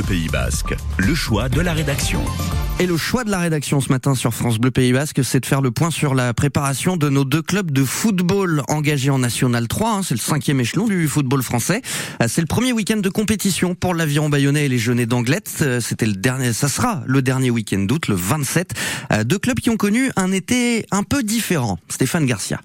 Pays Basque, le choix de la rédaction. Et le choix de la rédaction ce matin sur France Bleu Pays Basque, c'est de faire le point sur la préparation de nos deux clubs de football engagés en National 3. Hein. c'est le cinquième échelon du football français. Euh, c'est le premier week-end de compétition pour l'Aviron Bayonnais et les Jeunets d'Anglette. Euh, c'était le dernier, ça sera le dernier week-end d'août, le 27. Euh, deux clubs qui ont connu un été un peu différent. Stéphane Garcia.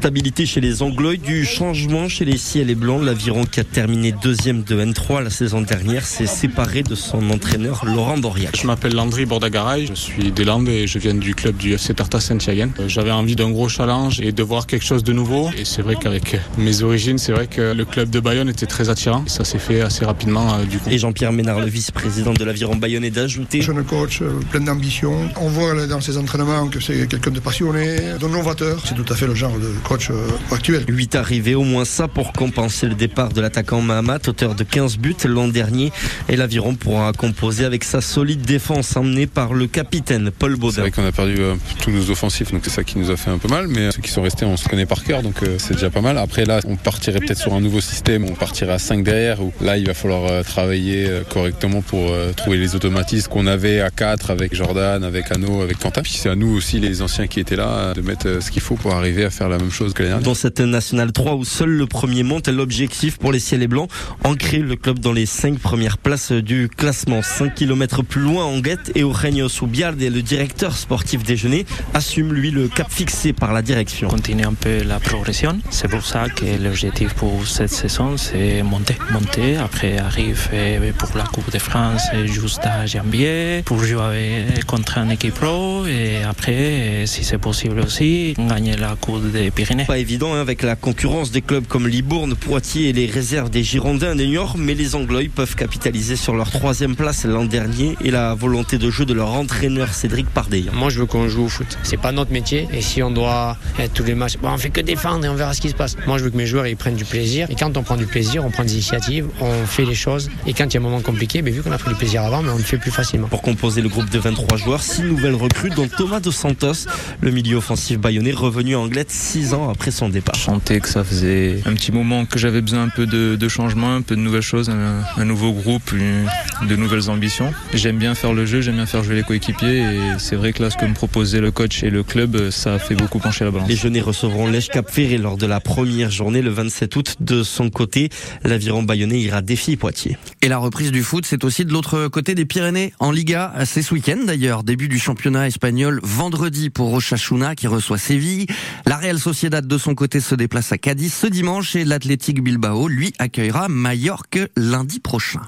Stabilité chez les Anglois, du changement chez les Ciels et Blancs. L'Aviron qui a terminé deuxième de N3 la saison dernière s'est séparé de son entraîneur Laurent Boriac. Je m'appelle Landry Bordagaray, je suis des Landes et je viens du club du FC Tartas Saint-Yaguen. Euh, j'avais envie d'un gros challenge et de voir quelque chose de nouveau. Et c'est vrai qu'avec mes origines, c'est vrai que le club de Bayonne était très attirant. Ça s'est fait assez rapidement euh, du coup. Et Jean-Pierre Ménard, le vice-président de l'Aviron Bayonnais, d'ajouter. Jeune coach, euh, plein d'ambition. On voit dans ses entraînements que c'est quelqu'un de passionné, de novateur. C'est tout à fait le genre de coach euh, actuel. 8 arrivés, au moins ça pour compenser le départ de l'attaquant Mahamat, auteur de 15 buts l'an dernier. Et l'Aviron pourra composer avec sa solide défense emmenée par le capitaine Paul Baudin. C'est vrai qu'on a perdu euh, tous nos offensifs, donc c'est ça qui nous a fait un peu mal. Mais ceux qui sont restés, on se connaît par cœur, donc euh, c'est déjà pas mal. Après là, on partirait peut-être sur un nouveau système, on partirait à 5 derrière. Où là, il va falloir travailler correctement pour trouver les automatismes qu'on avait à 4 avec Jordan, avec Anno, avec Quentin. Puis c'est à nous aussi, les anciens qui étaient là, de mettre ce qu'il faut pour arriver à faire la même chose que l'année dernière. Dans cette nationale 3 où seul le premier monte, l'objectif pour les ciels et blancs, ancrer le club dans les 5 premières places du classement. 5 km plus loin, en Guette et Eugenio Subialde, le directeur sportif déjeuner, assume lui le cap fixé par la direction. Continuer un peu la progression. C'est pour ça que l'objectif pour cette saison, c'est monter. Monter, après arrive pour la Coupe de France juste à janvier, pour jouer contre une équipe pro et après, si c'est possible aussi, gagner la Coupe des Pyrénées. Pas évident hein, avec la concurrence des clubs comme Libourne, Poitiers et les réserves des Girondins de Niort, mais les Anglois peuvent capitaliser sur leur troisième place l'an dernier et la volonté de jeu de leur entraîneur Cédric Pardey. Moi, je veux qu'on joue au foot. C'est pas notre métier et si on doit être tous les matchs, bon, on fait que défendre et on verra ce qui se passe. Moi, je veux que mes joueurs ils prennent du plaisir et quand on prend du plaisir, on prend des initiatives, on fait les choses et quand il y a un moment compliqué, ben, vu qu'on a pris du plaisir avant, mais on le fait plus facilement. Pour composer le groupe de 23 joueurs, six nouvelles recrues dont Thomas Dos Santos, le milieu offensif bayonnais revenu en Anglette six ans après son départ que ça faisait un petit moment que j'avais besoin un peu de, changement, un peu de nouvelles choses, un, nouveau groupe, de nouvelles ambitions. J'aime bien faire le jeu, j'aime bien faire jouer les coéquipiers et c'est vrai que là, ce que me proposait le coach et le club, ça a fait beaucoup pencher la balance. Les jeunes recevront l'Èche Cap Ferré lors de la première journée le 27 août. De son côté, l'aviron bayonnais ira défier Poitiers. Et la reprise du foot, c'est aussi de l'autre côté des Pyrénées, en Liga. C'est ce week-end d'ailleurs, début du championnat espagnol, vendredi pour Rochachuna qui reçoit Séville. La Real Sociedad de son côté se déplace à Cadiz ce dimanche et l'Athletic Bilbao, lui, accueillera Majorque lundi prochain.